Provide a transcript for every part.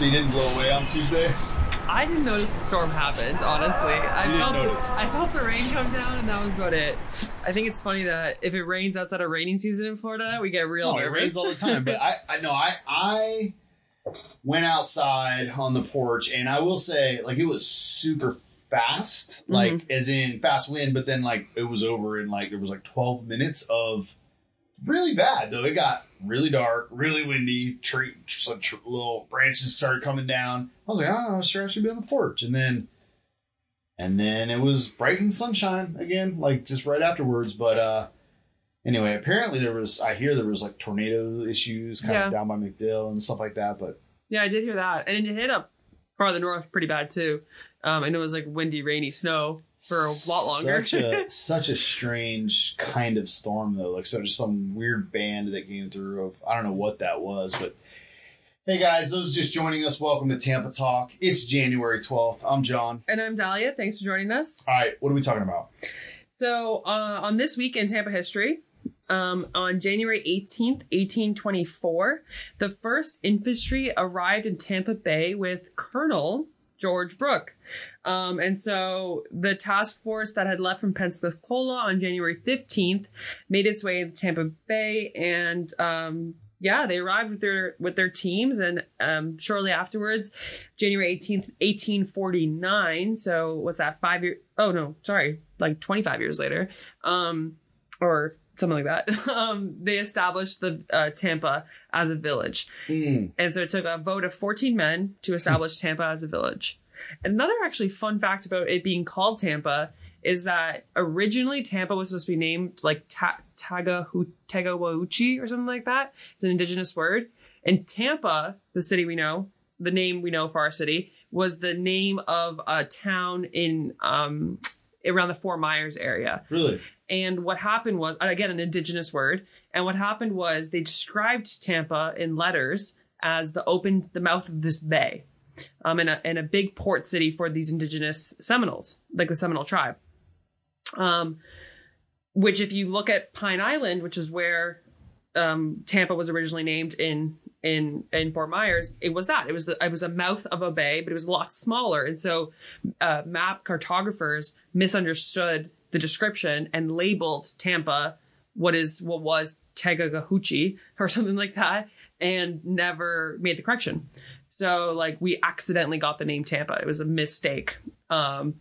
So you didn't blow away on Tuesday? I didn't notice the storm happened. Honestly, I You felt notice. I felt the rain come down, and that was about it. I think it's funny that if it rains outside of raining season in Florida, we get real No, it rains all the time. But I, I know I, I went outside on the porch, and I will say, like, it was super fast, mm-hmm. like, as in fast wind. But then, like, it was over in like there was like twelve minutes of really bad though. It got really dark, really windy. Tree, some tr- little branches started coming down. I was like, oh, I'm sure I should be on the porch, and then. And then it was bright and sunshine again, like just right afterwards. But uh anyway, apparently there was I hear there was like tornado issues kind Yeah. of down by MacDill and stuff like that. But yeah, I did hear that, and it hit up farther north pretty bad too. Um, and it was like windy, rainy, snow for a lot longer. Such a such a strange kind of storm though. Like so just some weird band that came through of I don't know what that was, but Hey guys, those just joining us, welcome to Tampa Talk. It's January 12th. I'm John. and I'm Dahlia. Thanks for joining us. All right, what are we talking about? So, uh, on this week in Tampa history, um, on January 18th, 1824, the 1st Infantry arrived in Tampa Bay with Colonel George Brooke. Um, and so the task force that had left from Pensacola on January 15th made its way to Tampa Bay and um, yeah, they arrived with their with their teams, and um, shortly afterwards, January eighteenth, eighteen forty nine. So what's that? Five year? Oh no, sorry, like twenty five years later, um, or something like that. um, they established the uh, Tampa as a village, Mm, and so it took a vote of fourteen men to establish Tampa as a village. Another actually fun fact about it being called Tampa is that originally Tampa was supposed to be named like Ta- Tagahu- Tagawauchi or something like that. It's an indigenous word. And Tampa, the city we know, the name we know for our city, was the name of a town in um, around the Fort Myers area. really? And what happened was, again, an indigenous word. And what happened was they described Tampa in letters as the open, the mouth of this bay, um, and a, and a big port city for these indigenous Seminoles, like the Seminole tribe. Um, which, if you look at Pine Island, which is where um, Tampa was originally named in in in Fort Myers, it was that. It was the it was a mouth of a bay, but it was a lot smaller, and so uh, map cartographers misunderstood the description and labeled Tampa what is what was Tagagahuchi or something like that, and never made the correction. So like we accidentally got the name Tampa. It was a mistake. Um,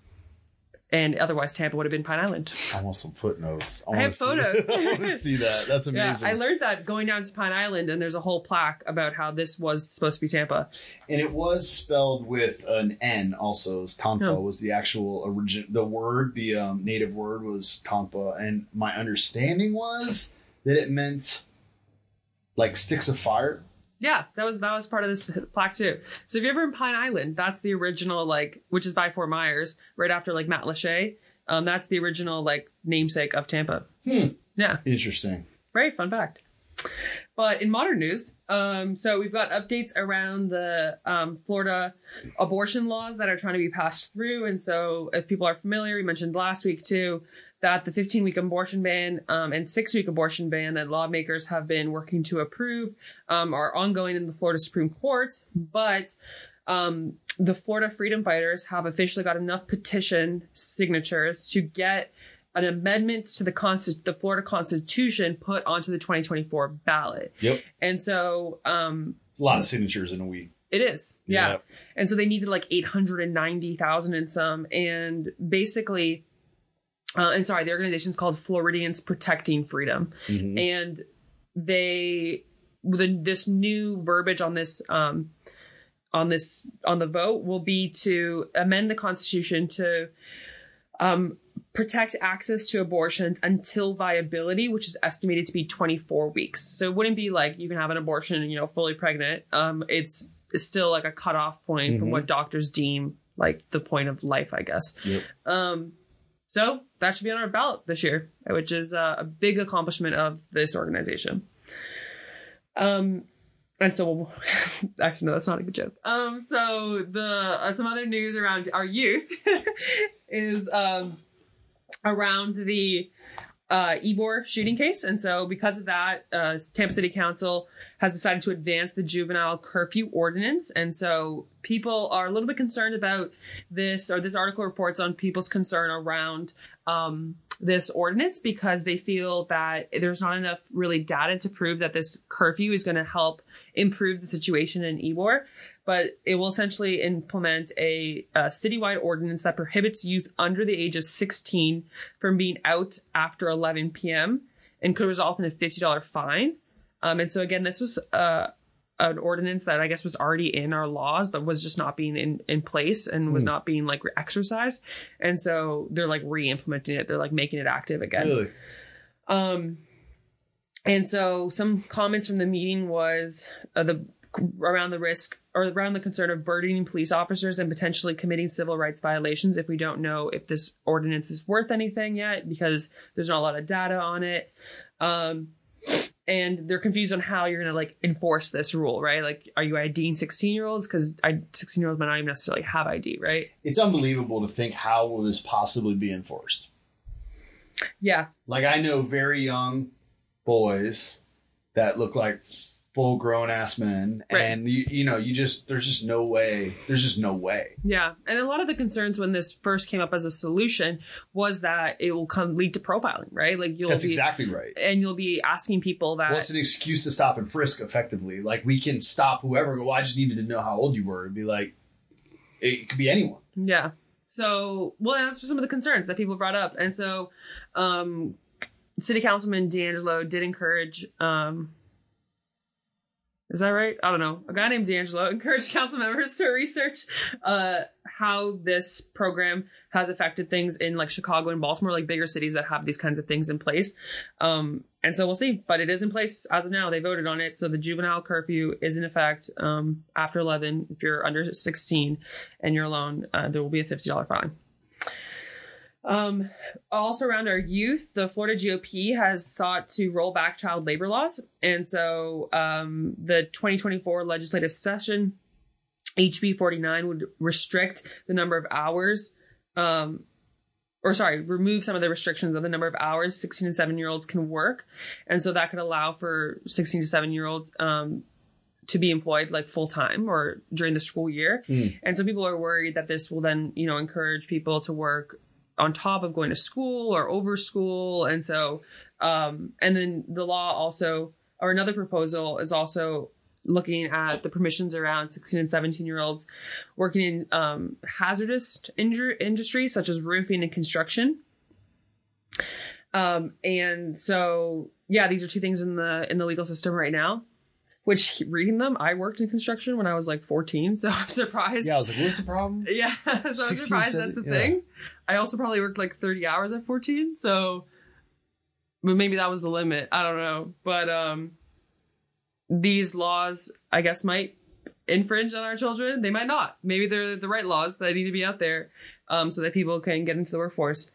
and otherwise Tampa would have been Pine Island. I want some footnotes. I have photos. I want to see that. That's amazing. Yeah, I learned that going down to Pine Island, and there's a whole plaque about how this was supposed to be Tampa. And it was spelled with an N also. Tampa Oh. was the actual origin. The word, the um, native word was Tampa. And my understanding was that it meant like sticks of fire. Yeah, that was that was part of this plaque too. So if you're ever in Pine Island, that's the original like, which is by Fort Myers, right after like Matlacha. Um, that's the original like namesake of Tampa. Hmm. Yeah, Interesting. very fun fact. But in modern news, um, so we've got updates around the um, Florida abortion laws that are trying to be passed through. And so, if people are familiar, we mentioned last week too that the 15 week abortion ban um, and six week abortion ban that lawmakers have been working to approve um, are ongoing in the Florida Supreme Court. But um, the Florida freedom fighters have officially got enough petition signatures to get an amendment to the Consti- the Florida Constitution put onto the 2024 ballot. Yep. And so um, It's a lot of signatures in a week. it is. Yeah. Yep. And so they needed like 890,000 and some. And basically, uh, and sorry, the organization's called Floridians Protecting Freedom. Mhm. And they, the, this new verbiage on this, um, on this, on the vote will be to amend the Constitution to, um, protect access to abortions until viability, which is estimated to be 24 weeks. So it wouldn't be like you can have an abortion, you know, fully pregnant. Um, it's, it's still like a cutoff point from Mhm. what doctors deem like the point of life, I guess. Yep. Um, so that should be on our ballot this year, which is uh, a big accomplishment of this organization. Um, and so, actually, no, that's not a good joke. Um, so the uh, some other news around our youth is um around the uh, Ybor shooting case. And so because of that, uh, Tampa City Council has decided to advance the juvenile curfew ordinance. And so people are a little bit concerned about this, or this article reports on people's concern around, um, this ordinance because they feel that there's not enough really data to prove that this curfew is going to help improve the situation in Ybor. But it will essentially implement a, a citywide ordinance that prohibits youth under the age of 16 from being out after 11 p.m. and could result in a $50 fine. Um, and so again, this was uh, an ordinance that I guess was already in our laws, but was just not being in, in place and was Hmm. not being like exercised. And so they're like re-implementing it. They're like making it active again. Really? Um, and so some comments from the meeting was uh, the around the risk or around the concern of burdening police officers and potentially committing civil rights violations if we don't know if this ordinance is worth anything yet because there's not a lot of data on it. Um, and they're confused on how you're going to like enforce this rule, right? Like, are you IDing 16 year olds? Because 16 year olds might not even necessarily have ID, right? It's unbelievable to think how will this possibly be enforced. Yeah. Like I know very young boys that look like full grown ass men, Right. and you you know you just there's just no way there's just no way. Yeah, and a lot of the concerns when this first came up as a solution was that it will come lead to profiling, right? Like you'll That's be exactly right. and you'll be asking people that Well, it's an excuse to stop and frisk effectively. Like we can stop whoever. Go, well, I just needed to know how old you were. It'd be like it could be anyone. yeah. So, well, that's some of the concerns that people brought up, and so, um, City Councilman D'Angelo did encourage. Um, is that right? I don't know. A guy named D'Angelo encouraged council members to research uh, how this program has affected things in like Chicago and Baltimore, like bigger cities that have these kinds of things in place. Um, and so we'll see, but it is in place as of now. They voted on it, so the juvenile curfew is in effect um, after 11. If you're under 16 and you're alone, uh, there will be a $50 fine. Um, also around our youth, the Florida GOP has sought to roll back child labor laws. And so um, the 2024 legislative session, HB 49, would restrict the number of hours, um, or sorry, remove some of the restrictions of the number of hours 16 and 7 year olds can work. And so that could allow for 16 to 7 year olds um, to be employed like full time or during the school year. Mm. And so people are worried that this will then, you know, encourage people to work on top of going to school or over school. And so, um, and then the law also, or another proposal is also looking at the permissions around 16 and 17 year olds working in um, hazardous injur- industries such as roofing and construction. Um, and so, yeah, these are two things in the in the legal system right now. Which reading them, I worked in construction when I was like 14, so I'm surprised. Yeah, I was like, what's the problem? Yeah, so I'm 16, surprised that's a 17, thing. I also probably worked like 30 hours at 14, so but maybe that was the limit. I don't know. But um these laws I guess might infringe on our children. They might not. Maybe they're the right laws that need to be out there um so that people can get into the workforce.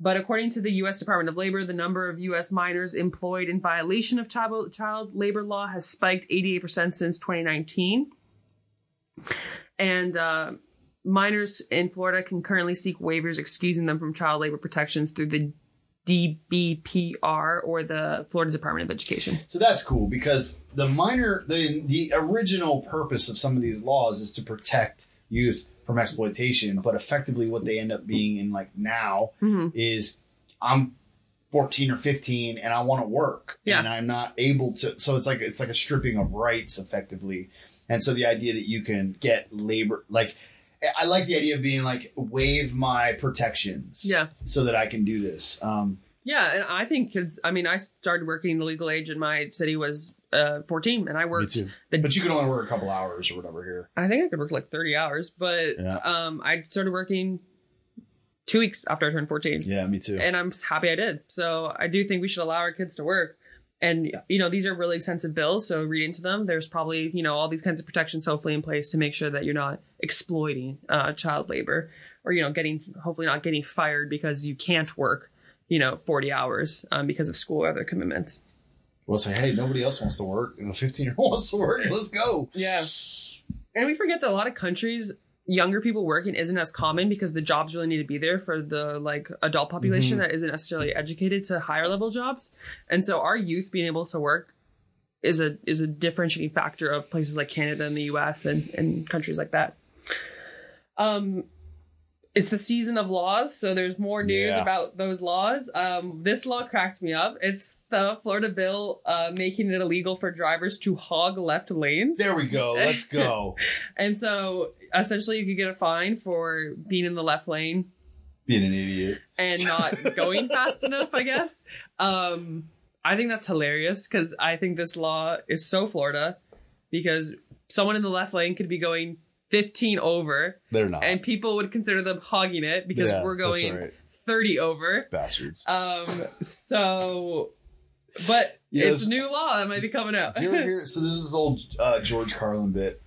But according to the U.S. Department of Labor, the number of U.S. minors employed in violation of child, child labor law has spiked 88% since 2019. And uh, minors in Florida can currently seek waivers excusing them from child labor protections through the DBPR or the Florida Department of Education. So that's cool because the minor, the the original purpose of some of these laws is to protect youth from exploitation, but effectively what they end up being in like now hmm is I'm 14 or 15 and I want to work Yeah. and I'm not able to so it's like it's like a stripping of rights effectively. And so the idea that you can get labor like I like the idea of being like waive my protections Yeah. so that I can do this. Um Yeah, and I think kids. I mean, I started working the legal age in my city was uh, 14, and I worked. too. The, but you can only work a couple hours or whatever here. I think I could work like 30 hours, but Yeah. um, I started working two weeks after I turned 14. Yeah, me too. and I'm happy I did. So I do think we should allow our kids to work. And you know, these are really expensive bills, so read into them. There's probably you know all these kinds of protections hopefully in place to make sure that you're not exploiting uh, child labor, or you know, getting hopefully not getting fired because you can't work, you know, 40 hours um, because of school or other commitments. We'll say, hey, nobody else wants to work, and a 15 year old wants to work. Let's go. Yeah. And we forget that a lot of countries younger people working isn't as common because the jobs really need to be there for the like adult population Mhm. that isn't necessarily educated to higher level jobs. And so our youth being able to work is a is a differentiating factor of places like Canada and the US and, and countries like that. Um it's the season of laws, so there's more news Yeah. about those laws. Um, this law cracked me up. It's the Florida bill uh, making it illegal for drivers to hog left lanes. There we go. Let's go. And so essentially you could get a fine for being in the left lane Being an idiot. and not going fast enough, I guess. Um I think that's hilarious because I think this law is so Florida because someone in the left lane could be going 15 over They're not. and people would consider them hogging it because Yeah, we're going right. 30 over. bastards. Um so but Yes. it's new law that might be coming out. You ever hear? So there's this old uh, George Carlin bit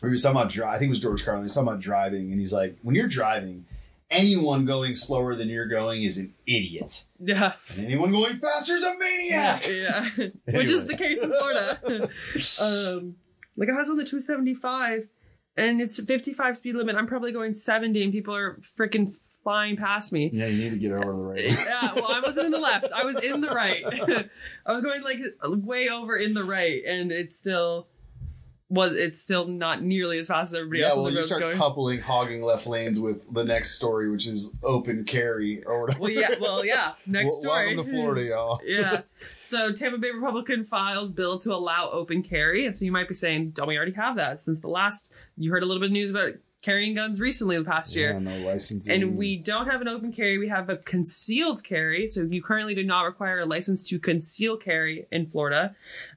where he was talking about. Dri- I think it was George Carlin. He was talking about driving, and he's like, when you're driving, anyone going slower than you're going is an idiot, yeah. and anyone going faster is a maniac. Yeah. Which is the case in Florida. um, like I was on the 275 and it's 55 speed limit. I'm probably going 70 and people are freaking flying past me. Yeah, you need to get over the right. Yeah, well, I wasn't in the left. I was in the right. I was going like way over in the right, and it's still was. It's still not nearly as fast as everybody Yeah, else on well, you start going. coupling hogging left lanes with the next story, which is open carry or whatever. well, yeah, well, yeah. Next Wel- story. Welcome to Florida, y'all. yeah. So Tampa Bay Republican files bill to allow open carry, and so you might be saying, "Don't we already have that?" Since the last, you heard a little bit of news about carrying guns recently the past year. Yeah, no licensing. And we don't have an open carry, we have a concealed carry. So you currently do not require a license to conceal carry in Florida,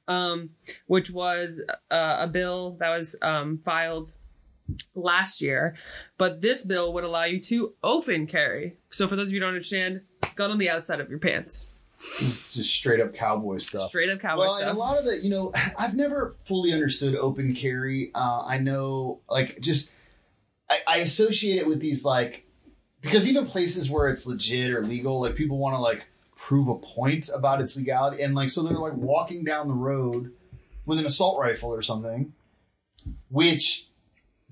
um, which was uh, a bill that was um, filed last year. But this bill would allow you to open carry. So for those of you who don't understand, gun on the outside of your pants. This is just straight up cowboy stuff. Straight up cowboy stuff. well, and a lot of the, you know, I've never fully understood open carry. Uh, I know, like, just I, I associate it with these like because even places where it's legit or legal, like people want to like prove a point about its legality, and like so they're like walking down the road with an assault rifle or something, which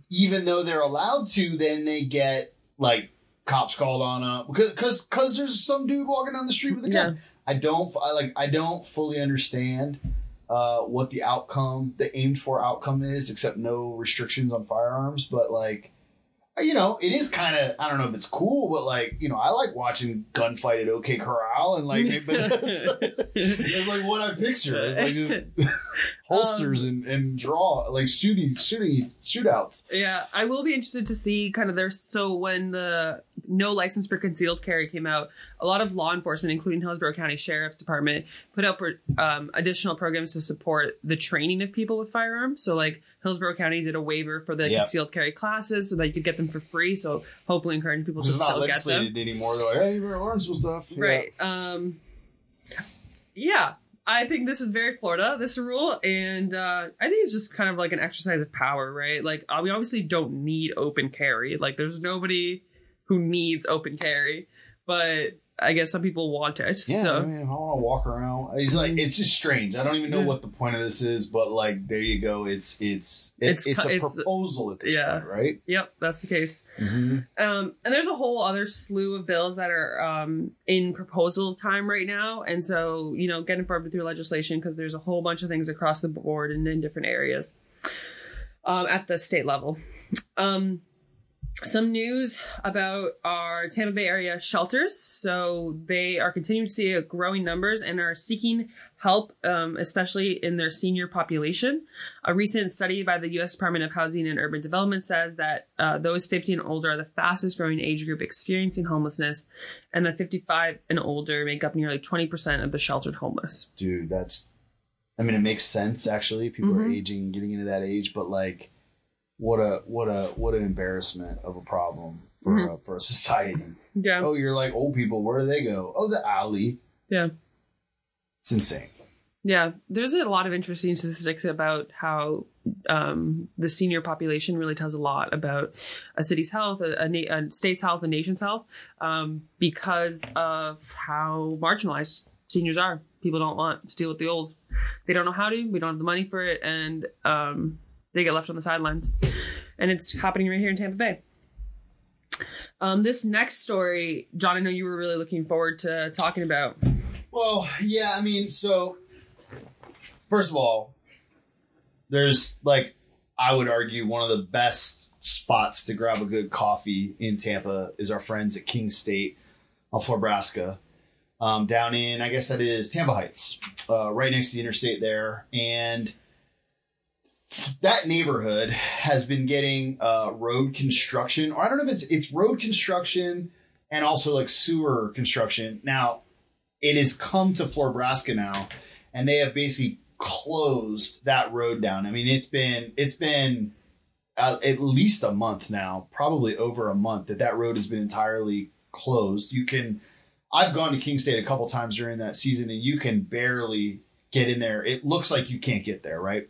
even though they're allowed to, then they get like cops called on uh because because because there's some dude walking down the street with a gun. I don't I like I don't fully understand uh, what the outcome, the aimed for outcome is, except no restrictions on firearms. But like, you know, it is kind of I don't know if it's cool, but like you know, I like watching gunfight at OK Corral and like, it's, it's like what I picture. It's like just holsters and, and draw like shooting shooting shootouts. Yeah, I will be interested to see kind of their so when the no license for concealed carry came out, a lot of law enforcement, including Hillsborough County Sheriff's Department, put out um, additional programs to support the training of people with firearms. So like Hillsborough County did a waiver for the Yep. concealed carry classes so that you could get them for free. So hopefully encouraging people to It's not still get them. legislated anymore. They're like, hey, you better learn some stuff. Yeah. Right. Um yeah. I think this is very Florida, this rule, and uh, I think it's just kind of like an exercise of power, right? Like, uh, we obviously don't need open carry. Like, there's nobody who needs open carry, but I guess some people want it. Yeah, so, I mean, I want to walk around. He's like, it's just strange. I don't even know Yeah. what the point of this is, but like, there you go. It's it's it's, It's a it's- proposal at this yeah. point, right? yep, that's the case. Mm-hmm. Um, and there's a whole other slew of bills that are um, in proposal time right now. And so, you know, getting forward through legislation because there's a whole bunch of things across the board and in different areas um, at the state level. Um, some news about our Tampa Bay area shelters. So they are continuing to see a growing numbers and are seeking help, um, especially in their senior population. A recent study by the U.S. Department of Housing and Urban Development says that uh, those 50 and older are the fastest growing age group experiencing homelessness, and that 55 and older make up nearly 20% of the sheltered homeless. Dude, that's. I mean, it makes sense actually. People are Mhm. aging, getting into that age, but like, what a what a what an embarrassment of a problem for Mhm. uh, for a society. Yeah. Oh, you're like old people. Where do they go? Oh, the alley. Yeah. It's insane. Yeah, there's a lot of interesting statistics about how um, the senior population really tells a lot about a city's health, a, a, a state's health, a nation's health, um, because of how marginalized seniors are. People don't want to deal with the old. They don't know how to. We don't have the money for it, and um, they get left on the sidelines. and it's happening right here in Tampa Bay. Um, this next story, John, I know you were really looking forward to talking about. Well, yeah, I mean, so first of all, there's like I would argue one of the best spots to grab a good coffee in Tampa is our friends at King State of Floribraska. Um, down in, I guess that is Tampa Heights, uh, right next to the interstate there. And that neighborhood has been getting uh, road construction, or I don't know if it's it's road construction and also like sewer construction. Now, it has come to Floribraska now, and they have basically closed that road down. I mean, it's been it's been uh, at least a month now, probably over a month that that road has been entirely closed. You can, I've gone to King State a couple times during that season, and you can barely get in there. It looks like you can't get there, right?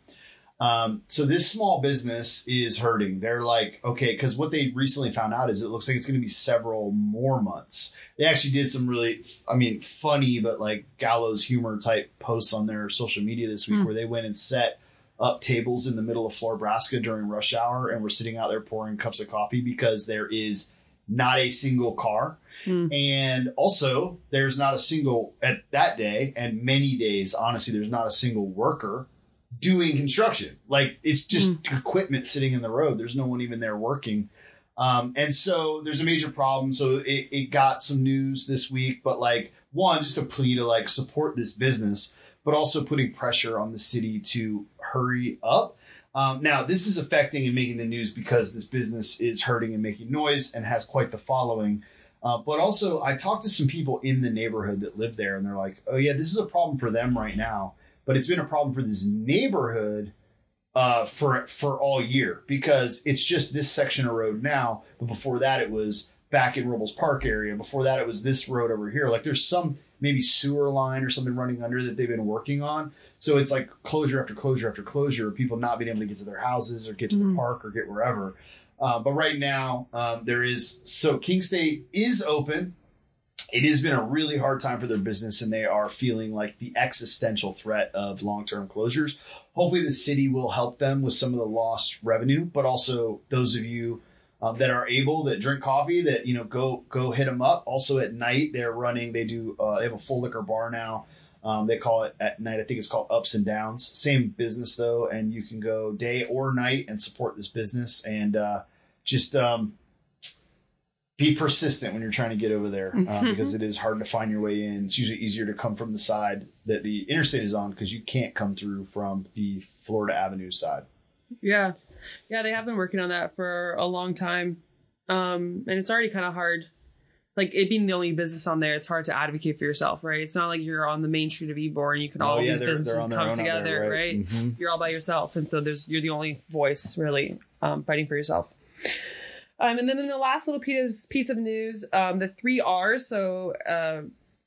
Um, so this small business is hurting. They're like, okay, because what they recently found out is it looks like it's going to be several more months. They actually did some really, I mean, funny but like gallows humor type posts on their social media this week Hmm. where they went and set up tables in the middle of Floribraska during rush hour and we're sitting out there pouring cups of coffee because there is not a single car. Hmm. And also, there's not a single at that day, and many days, honestly, there's not a single worker doing construction. Like it's just equipment sitting in the road. There's no one even there working. Um, and so there's a major problem. So it, it got some news this week, but like one, just a plea to like support this business, but also putting pressure on the city to hurry up. Um, now, this is affecting and making the news because this business is hurting and making noise and has quite the following. Uh, but also, I talked to some people in the neighborhood that live there, and they're like, "Oh yeah, this is a problem for them right now, but it's been a problem for this neighborhood uh, for for all year because it's just this section of road now. But before that, it was back in Robles Park area. Before that, it was this road over here. Like there's some maybe sewer line or something running under that they've been working on. So it's like closure after closure after closure. People not being able to get to their houses or get to the Mhm. park or get wherever. Uh, but right now, um, there is so King State is open. It has been a really hard time for their business, and they are feeling like the existential threat of long term closures. Hopefully, the city will help them with some of the lost revenue, but also those of you um, that are able that drink coffee that you know go go hit them up. Also at night, they're running. They do. Uh, they have a full liquor bar now. Um, they call it at night. I think it's called Ups and Downs. Same business though, and you can go day or night and support this business and uh, just um, be persistent when you're trying to get over there uh, Mhm. because it is hard to find your way in. It's usually easier to come from the side that the interstate is on because you can't come through from the Florida Avenue side. Yeah. Yeah, they have been working on that for a long time. Um, and it's already kind of hard. Like it being the only business on there, it's hard to advocate for yourself, right? It's not like you're on the main street of Ybor and you can all Oh, yeah, these they're- they're businesses come together, there, right? right? Mhm. You're all by yourself, and so there's you're the only voice really um, fighting for yourself. Um, and then in the last little piece piece of news, um, the three R's, so uh,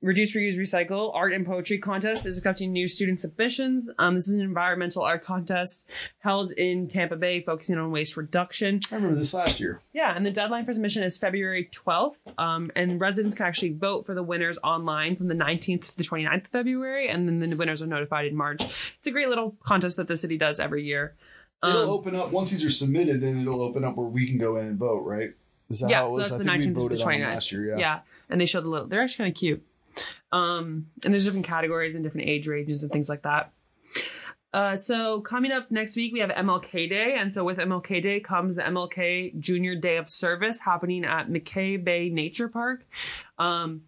reduce, reuse, recycle, art and poetry contest is accepting new student submissions. Um, this is an environmental art contest held in Tampa Bay, focusing on waste reduction. I remember this last year. Yeah, and the deadline for submission is February 12th. Um, and residents can actually vote for the winners online from the 19th to the 29th of February, and then the winners are notified in March. It's a great little contest that the city does every year. It'll Um, open up once these are submitted. Then it'll open up where we can go in and vote. Right? Is that Yeah, how it was? that's I the think we 19th to the voted on them 29th. last year. Yeah. yeah. and they show the little. They're actually kind of cute. Um, and there's different categories and different age ranges and things like that. Uh, so coming up next week we have MLK Day, and so with MLK Day comes the MLK Junior Day of Service happening at McKay Bay Nature Park um,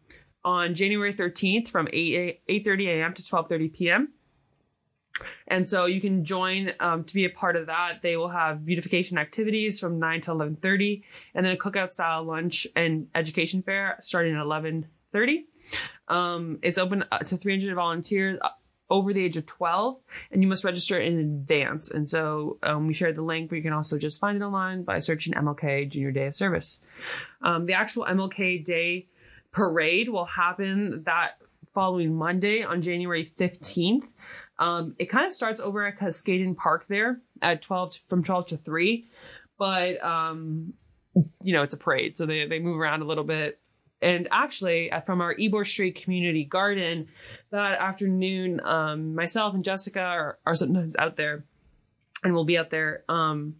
on January 13th from 8 8:30 a.m. to 12:30 p.m. And so you can join um, to be a part of that. They will have beautification activities from 9 to 11:30, and then a cookout style lunch and education fair starting at 11:30. Um, it's open uh, to 300 volunteers uh, over the age of 12, and you must register in advance. And so um, we shared the link, but you can also just find it online by searching MLK Junior Day of Service. Um, the actual MLK Day parade will happen that following Monday on January 15th. Um, it kind of starts over at Cuscaden Park there at 12 from 12 to 3, but um, you know, it's a parade, so they, they move around a little bit. And actually, uh, from our Ybor Street Community Garden, that afternoon, um, myself and Jessica are, are sometimes out there, and we'll be out there um,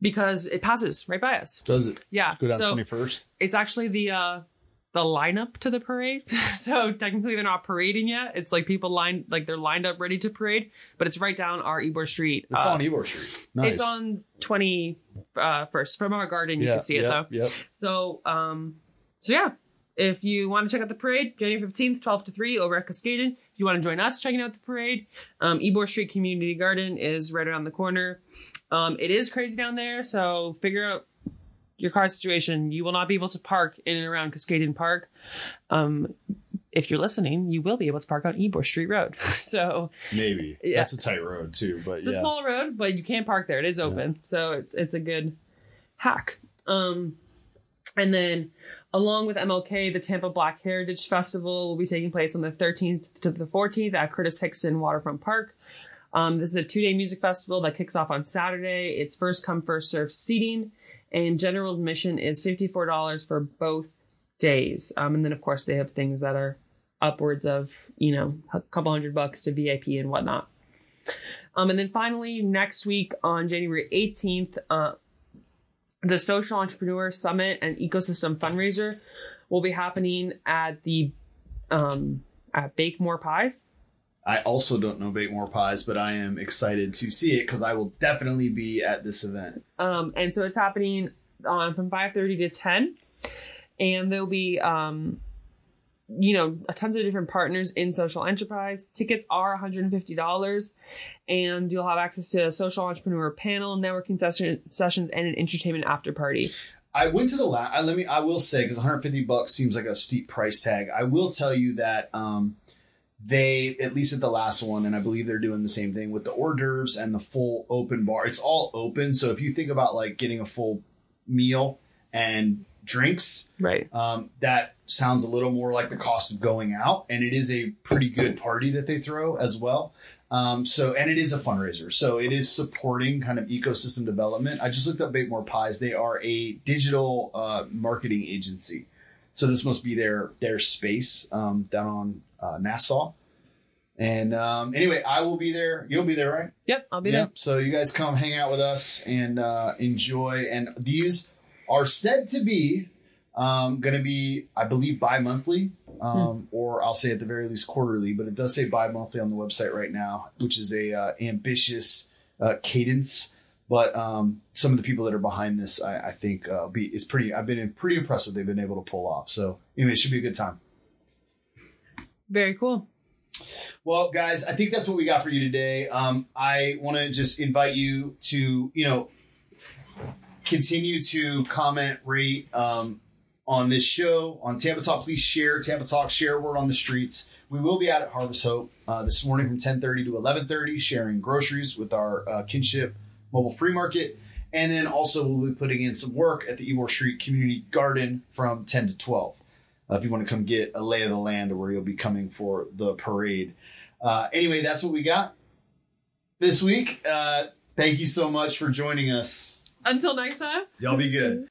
because it passes right by us. Does it Yeah. go down so twenty first? it's actually the uh the lineup to the parade. so technically they're not parading yet. It's like people lined like they're lined up ready to parade, but it's right down our Ybor Street. It's Uh, on Ybor Street. Nice. It's on twenty uh, first from our garden. You yeah, can see it yep, though. Yep. So um so yeah. If you want to check out the parade, January 15th, 12 to 3 over at Cuscaden. If you want to join us checking out the parade, um, Ybor Street Community Garden is right around the corner. Um, it is crazy down there, so figure out your car situation. You will not be able to park in and around Cuscaden Park. Um, if you're listening, you will be able to park on Ybor Street Road. so Maybe. Yeah. That's a tight road too, but it's yeah. a small road, but you can park there. It is open, so it's it's a good hack. Um, and then along with MLK, the Tampa Black Heritage Festival will be taking place on the 13th to the 14th at Curtis Hixon Waterfront Park. Um, this is a two-day music festival that kicks off on Saturday. It's first come first serve seating, and general admission is fifty-four dollars for both days. Um, and then of course they have things that are upwards of you know a couple hundred bucks to VIP and whatnot. Um, and then finally, next week on January 18th, uh, the Social Entrepreneur Summit and Ecosystem Fundraiser will be happening at the um, at Bake More Pies. I also don't know Bake More Pies, but I am excited to see it because I will definitely be at this event. Um, and so it's happening on from 5:30 to 10, and there'll be um, you know tons of different partners in social enterprise. Tickets are $150, and you'll have access to a social entrepreneur panel, networking session, sessions, and an entertainment after party. I went to the last. Let me. I will say because 150 bucks seems like a steep price tag. I will tell you that um, they at least at the last one, and I believe they're doing the same thing with the hors d'oeuvres and the full open bar. It's all open, so if you think about like getting a full meal and drinks, Right. um, that sounds a little more like the cost of going out, and it is a pretty good party that they throw as well. Um, so, and it is a fundraiser, so it is supporting kind of ecosystem development. I just looked up Bake More Pies; they are a digital uh, marketing agency, so this must be their their space um, down on uh, Nassau. And um, anyway, I will be there. You'll be there, right? Yep. I'll be there. So you guys come hang out with us and uh, enjoy. And these are said to be um, going to be, I believe, bi-monthly, um, or I'll say at the very least quarterly. But it does say bi-monthly on the website right now, which is a uh, ambitious uh, cadence. But um, some of the people that are behind this, I, I think, uh, be is pretty. I've been pretty impressed with. They've been able to pull off. So anyway, it should be a good time. Very cool. Well, guys, I think that's what we got for you today. Um, I want to just invite you to, you know, continue to comment, rate um, on this show on Tampa Talk. Please share Tampa Talk, share word on the streets. We will be out at Harvest Hope uh, this morning from 10:30 to 11:30, sharing groceries with our uh, kinship mobile free market, and then also we'll be putting in some work at the Ybor Street Community Garden from 10 to 12. Uh, if you want to come get a lay of the land of where you'll be coming for the parade. Uh, anyway, that's what we got this week. Uh, thank you so much for joining us. Until next time. Y'all be good.